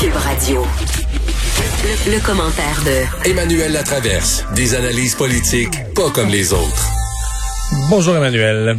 Cube Radio. Le, le commentaire de Emmanuel Latraverse. Des analyses politiques pas comme les autres. Bonjour Emmanuel.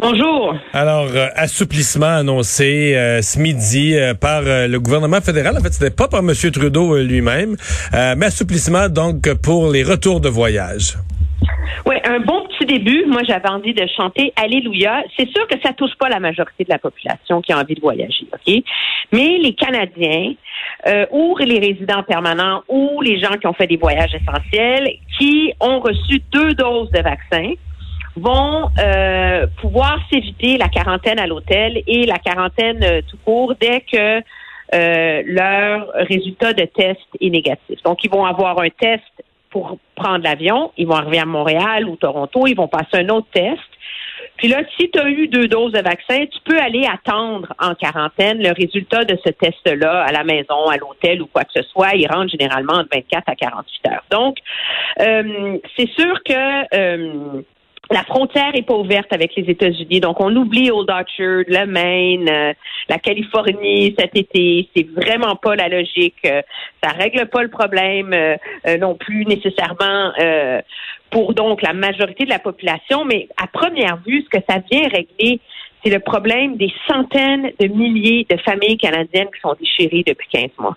Bonjour. Alors, euh, assouplissement annoncé euh, ce midi euh, par euh, le gouvernement fédéral. En fait, c'était pas par M. Trudeau euh, lui-même, euh, mais assouplissement donc pour les retours de voyage. Oui, un bon petit début. Moi, j'avais envie de chanter Alléluia. C'est sûr que ça touche pas la majorité de la population qui a envie de voyager, OK? Mais les Canadiens, euh, ou les résidents permanents, ou les gens qui ont fait des voyages essentiels, qui ont reçu deux doses de vaccin, vont euh, pouvoir s'éviter la quarantaine à l'hôtel et la quarantaine euh, tout court dès que euh, leur résultat de test est négatif. Donc, ils vont avoir un test pour prendre l'avion, ils vont arriver à Montréal ou Toronto, ils vont passer un autre test. Puis là, si tu as eu deux doses de vaccin, tu peux aller attendre en quarantaine le résultat de ce test-là à la maison, à l'hôtel ou quoi que ce soit. Il rentre généralement de 24 à 48 heures. Donc, euh, c'est sûr que euh, la frontière est pas ouverte avec les États-Unis. Donc, on oublie Old Orchard, le Maine, euh, la Californie cet été. C'est vraiment pas la logique. Euh, ça règle pas le problème euh, euh, non plus nécessairement pour donc la majorité de la population. Mais à première vue, ce que ça vient régler, c'est le problème des centaines de milliers de familles canadiennes qui sont déchirées depuis 15 mois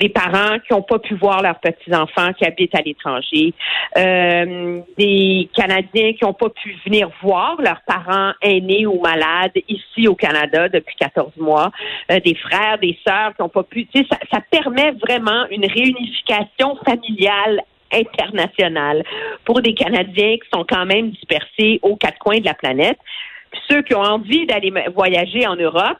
des parents qui n'ont pas pu voir leurs petits-enfants qui habitent à l'étranger, euh, des Canadiens qui n'ont pas pu venir voir leurs parents aînés ou malades ici au Canada depuis 14 mois, euh, des frères, des sœurs qui n'ont pas pu. Tu sais, ça, ça permet vraiment une réunification familiale internationale pour des Canadiens qui sont quand même dispersés aux quatre coins de la planète. Puis ceux qui ont envie d'aller voyager en Europe,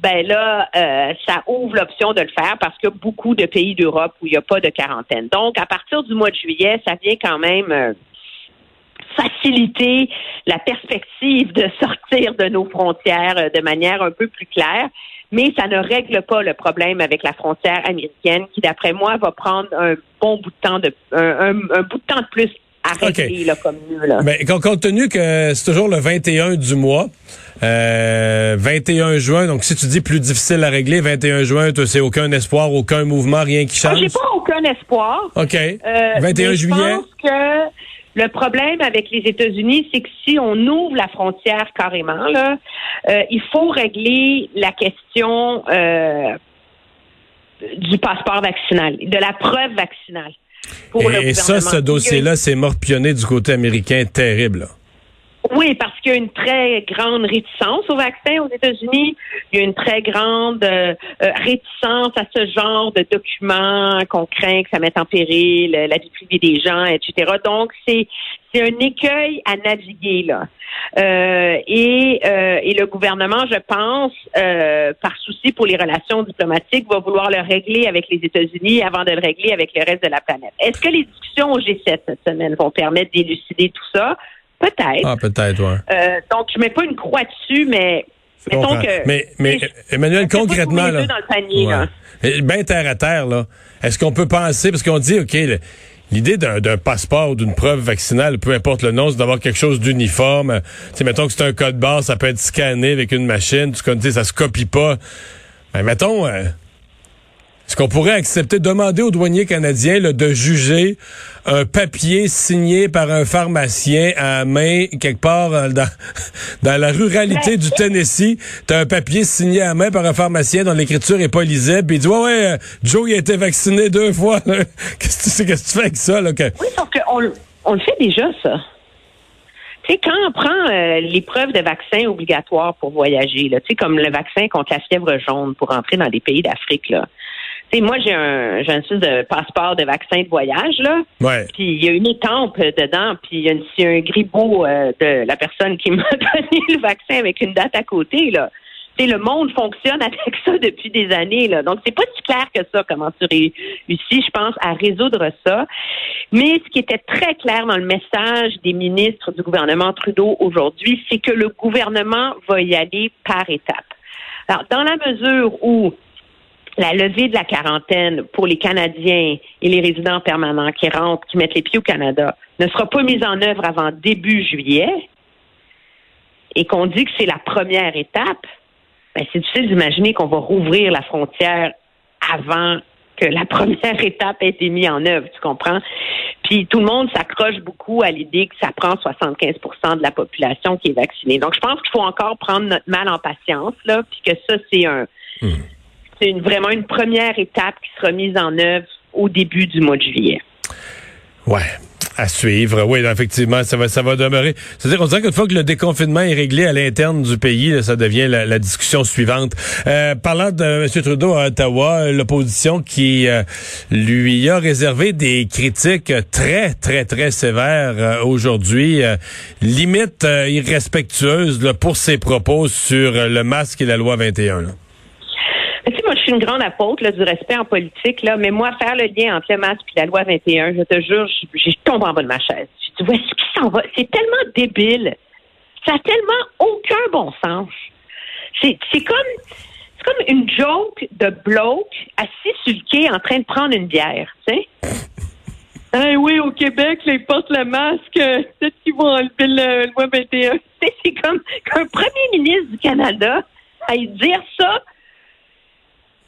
ben là, euh, ça ouvre l'option de le faire parce qu'il y a beaucoup de pays d'Europe où il n'y a pas de quarantaine. Donc, à partir du mois de juillet, ça vient quand même euh, faciliter la perspective de sortir de nos frontières euh, de manière un peu plus claire. Mais ça ne règle pas le problème avec la frontière américaine, qui, d'après moi, va prendre un bon bout de temps de un bout de temps de plus OK. là, comme mieux. Là. Mais compte tenu que c'est toujours le 21 du mois, euh, 21 juin, donc si tu dis plus difficile à régler, 21 juin, c'est aucun espoir, aucun mouvement, rien qui Ah, change? J'ai pas aucun espoir. OK. Euh, 21 mais juillet? Je pense que le problème avec les États-Unis, c'est que si on ouvre la frontière carrément, là, euh, il faut régler la question euh, du passeport vaccinal, de la preuve vaccinale. Pour le Et, ça, ce dossier-là, c'est morpionné du côté américain terrible. là. Oui, parce qu'il y a une très grande réticence au vaccin aux États-Unis. Il y a une très grande euh, euh, réticence à ce genre de documents qu'on craint que ça mette en péril euh, la vie privée des gens, etc. Donc, c'est c'est un écueil à naviguer là. Euh, et, euh, et le gouvernement, je pense, euh, par souci pour les relations diplomatiques, va vouloir le régler avec les États-Unis avant de le régler avec le reste de la planète. Est-ce que les discussions au G7 cette semaine vont permettre d'élucider tout ça? Peut-être. Ah, peut-être, ouais. Euh, donc, je mets pas une croix dessus, mais mettons que. mais, Emmanuel, concrètement, là. œufs dans le panier, là. Ouais. Ben terre à terre, là. Est-ce qu'on peut penser, parce qu'on dit, OK, l'idée d'un passeport ou d'une preuve vaccinale, peu importe le nom, c'est d'avoir quelque chose d'uniforme. Tu mettons que c'est un code barre, ça peut être scanné avec une machine, tu connais, ça se copie pas. Ben, mettons, euh, est-ce qu'on pourrait accepter, demander aux douaniers canadiens là, de juger un papier signé par un pharmacien à main quelque part euh, dans, dans la ruralité du Tennessee? T'as un papier signé à main par un pharmacien dont l'écriture est pas lisible, puis il dit ouais ouais, euh, Joe il a été vacciné deux fois. Qu'est-ce que tu fais avec ça là que- Oui, sauf qu'on le- on le fait déjà, ça. Tu sais, quand on prend euh, l'épreuve de vaccin obligatoire pour voyager, tu sais, comme le vaccin contre la fièvre jaune pour entrer dans des pays d'Afrique, là. Tu sais, moi, j'ai un, j'ai un espèce de passeport de vaccin de voyage, là. Ouais. Puis il y a une étampe dedans, puis il y a, une- il y a un gribot euh, de la personne qui m'a donné le vaccin avec une date à côté, là. Tu sais, le monde fonctionne avec ça depuis des années, là. Donc, c'est pas si clair que ça, comment tu réussis, je pense, à résoudre ça. Mais ce qui était très clair dans le message des ministres du gouvernement Trudeau aujourd'hui, c'est que le gouvernement va y aller par étapes. Alors, dans la mesure où la levée de la quarantaine pour les Canadiens et les résidents permanents qui rentrent, qui mettent les pieds au Canada, ne sera pas mise en œuvre avant début juillet, et qu'on dit que c'est la première étape, ben c'est difficile d'imaginer qu'on va rouvrir la frontière avant que la première étape ait été mise en œuvre, tu comprends? Puis tout le monde s'accroche beaucoup à l'idée que ça prend 75% de la population qui est vaccinée. Donc je pense qu'il faut encore prendre notre mal en patience, là, puis que ça, c'est un hmm. C'est une, vraiment une première étape qui sera mise en œuvre au début du mois de juillet. Ouais. À suivre, oui, effectivement, ça va, ça va demeurer. C'est-à-dire qu'on dirait qu'une fois que le déconfinement est réglé à l'interne du pays, ça devient la, discussion suivante. Euh, parlant de M. Trudeau à Ottawa, l'opposition qui euh, lui a réservé des critiques très, très, très sévères euh, aujourd'hui, limite irrespectueuses pour ses propos sur le masque et la loi 21. Là une grande apôtre du respect en politique, là, mais moi, faire le lien entre le masque et la loi 21, je te jure, j'ai tombé en bas de ma chaise. Je dis, où est-ce qu'il s'en va? C'est tellement débile. Ça n'a tellement aucun bon sens. C'est comme, c'est comme une joke de bloke assis sur le quai en train de prendre une bière, tu sais? Oui, au Québec, là, ils portent le masque. Peut-être qu'ils vont enlever la loi 21. C'est comme qu'un premier ministre du Canada aille dire ça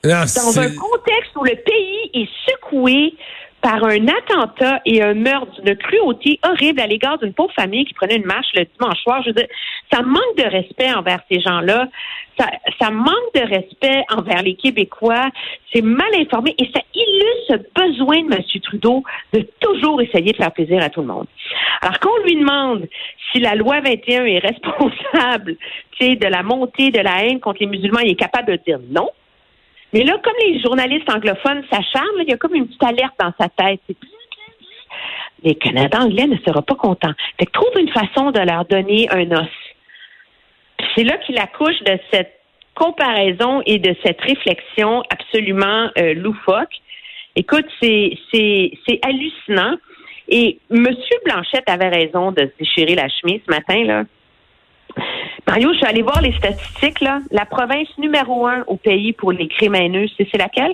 dans un contexte où le pays est secoué par un attentat et un meurtre d'une cruauté horrible à l'égard d'une pauvre famille qui prenait une marche le dimanche soir. Je veux dire, ça manque de respect envers ces gens-là. Ça, ça manque de respect envers les Québécois. C'est mal informé et ça illustre ce besoin de M. Trudeau de toujours essayer de faire plaisir à tout le monde. Alors, qu'on lui demande si la loi 21 est responsable de la montée de la haine contre les musulmans, il est capable de dire non. Mais là, comme les journalistes anglophones s'acharnent, il y a comme une petite alerte dans sa tête. Les Canadiens anglais ne seront pas contents. Fait que trouve une façon de leur donner un os. C'est là qu'il accouche de cette comparaison et de cette réflexion absolument euh, loufoque. Écoute, c'est c'est hallucinant. Et M. Blanchette avait raison de se déchirer la chemise ce matin, là. Mario, je suis allée voir les statistiques. Là. La province numéro un au pays pour les crimes haineux, c'est laquelle?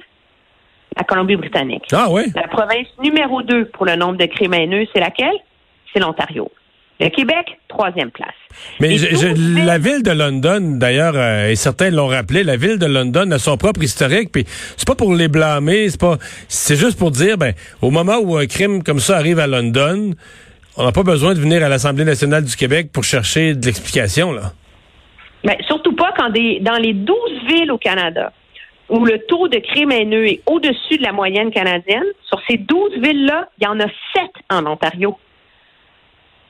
La Colombie-Britannique. Ah oui? La province numéro deux pour le nombre de crimes haineux, c'est laquelle? C'est l'Ontario. Le Québec, troisième place. Mais la ville de London, d'ailleurs, euh, et certains l'ont rappelé, la ville de London a son propre historique, puis c'est pas pour les blâmer, c'est pas, c'est juste pour dire, ben, au moment où un crime comme ça arrive à London, on n'a pas besoin de venir à l'Assemblée nationale du Québec pour chercher de l'explication, là. Mais surtout pas quand des, dans les 12 villes au Canada où le taux de crime haineux est au-dessus de la moyenne canadienne, sur ces 12 villes-là, il y en a 7 en Ontario.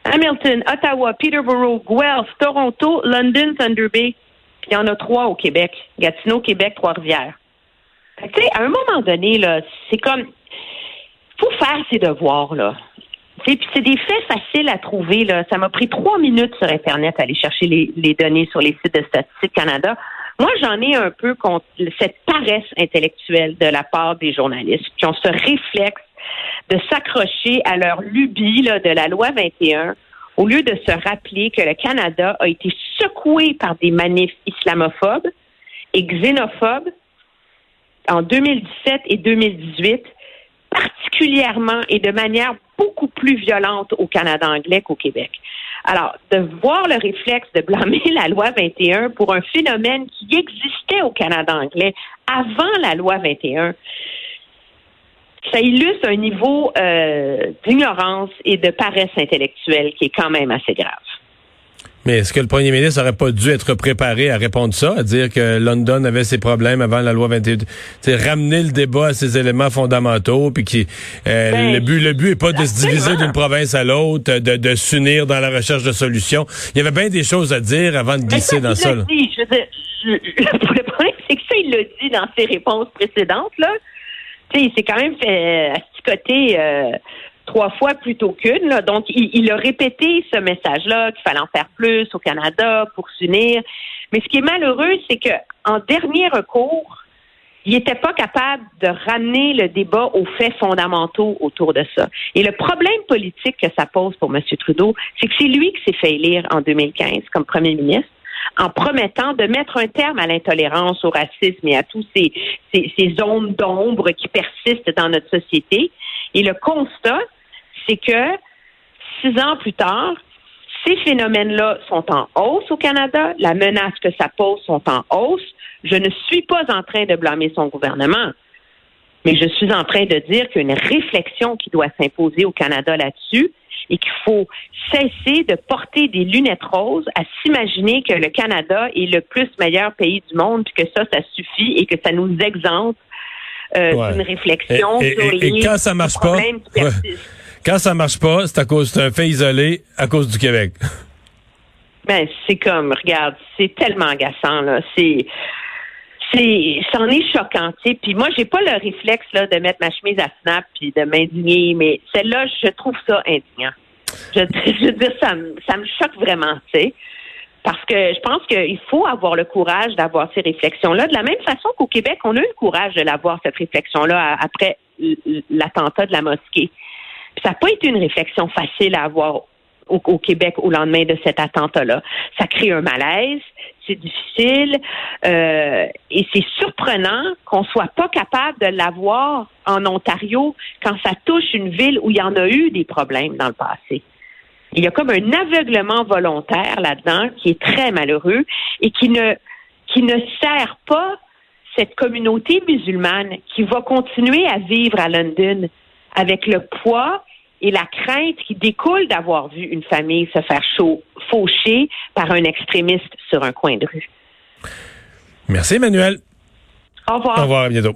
Hamilton, Ottawa, Peterborough, Guelph, Toronto, London, Thunder Bay. Puis il y en a trois au Québec. Gatineau, Québec, Trois-Rivières. Tu sais, à un moment donné, là, c'est comme faut faire ses devoirs, là. Puis c'est des faits faciles à trouver. Là. Ça m'a pris trois minutes sur Internet à aller chercher les, données sur les sites de Statistique Canada. Moi, j'en ai un peu contre cette paresse intellectuelle de la part des journalistes qui ont ce réflexe de s'accrocher à leur lubie là, de la loi 21 au lieu de se rappeler que le Canada a été secoué par des manifs islamophobes et xénophobes en 2017 et 2018 particulièrement et de manière beaucoup plus violente au Canada anglais qu'au Québec. Alors, de voir le réflexe de blâmer la loi 21 pour un phénomène qui existait au Canada anglais avant la loi 21, ça illustre un niveau euh, d'ignorance et de paresse intellectuelle qui est quand même assez grave. Mais est-ce que le premier ministre n'aurait pas dû être préparé à répondre ça, à dire que London avait ses problèmes avant la loi 21, ramener le débat à ses éléments fondamentaux, puis qui euh, ben, le but le but est pas de se diviser d'une province à l'autre, de, de s'unir dans la recherche de solutions. Il y avait bien des choses à dire avant de glisser dans ça. Dit, je le problème, c'est que ça, il l'a dit dans ses réponses précédentes là. Tu c'est quand même fait asticoter. Euh, trois fois plutôt qu'une. Donc, il, a répété ce message-là qu'il fallait en faire plus au Canada pour s'unir. Mais ce qui est malheureux, c'est que en dernier recours, il n'était pas capable de ramener le débat aux faits fondamentaux autour de ça. Et le problème politique que ça pose pour M. Trudeau, c'est que c'est lui qui s'est fait élire en 2015 comme premier ministre en promettant de mettre un terme à l'intolérance, au racisme et à tous ces, ces, ces zones d'ombre qui persistent dans notre société. Et le constat, c'est que six ans plus tard, ces phénomènes-là sont en hausse au Canada, la menace que ça pose sont en hausse. Je ne suis pas en train de blâmer son gouvernement. Mais je suis en train de dire qu'il y a une réflexion qui doit s'imposer au Canada là-dessus et qu'il faut cesser de porter des lunettes roses à s'imaginer que le Canada est le plus meilleur pays du monde, puis que ça, ça suffit et que ça nous exempte euh, d'une réflexion et, sur les et quand ça marche pas, ouais. Quand ça marche pas, c'est à cause d'un fait isolé à cause du Québec. Ben, c'est comme, regarde, c'est tellement agaçant, là. C'est, c'est, c'en est choquant, tu sais. Puis moi, j'ai pas le réflexe, là, de mettre ma chemise à snap puis de m'indigner, mais celle-là, je trouve ça indignant. Je, veux dire, ça, me- ça me choque vraiment, tu sais. Parce que je pense qu'il faut avoir le courage d'avoir ces réflexions-là. De la même façon qu'au Québec, on a eu le courage de l'avoir, cette réflexion-là, après l'attentat de la mosquée. Ça n'a pas été une réflexion facile à avoir au, Québec au lendemain de cet attentat-là. Ça crée un malaise, c'est difficile, euh, et c'est surprenant qu'on soit pas capable de l'avoir en Ontario quand ça touche une ville où il y en a eu des problèmes dans le passé. Il y a comme un aveuglement volontaire là-dedans qui est très malheureux et qui ne qui ne sert pas cette communauté musulmane qui va continuer à vivre à London avec le poids et la crainte qui découle d'avoir vu une famille se faire faucher par un extrémiste sur un coin de rue. Merci, Emmanuel. Au revoir. Au revoir, à bientôt.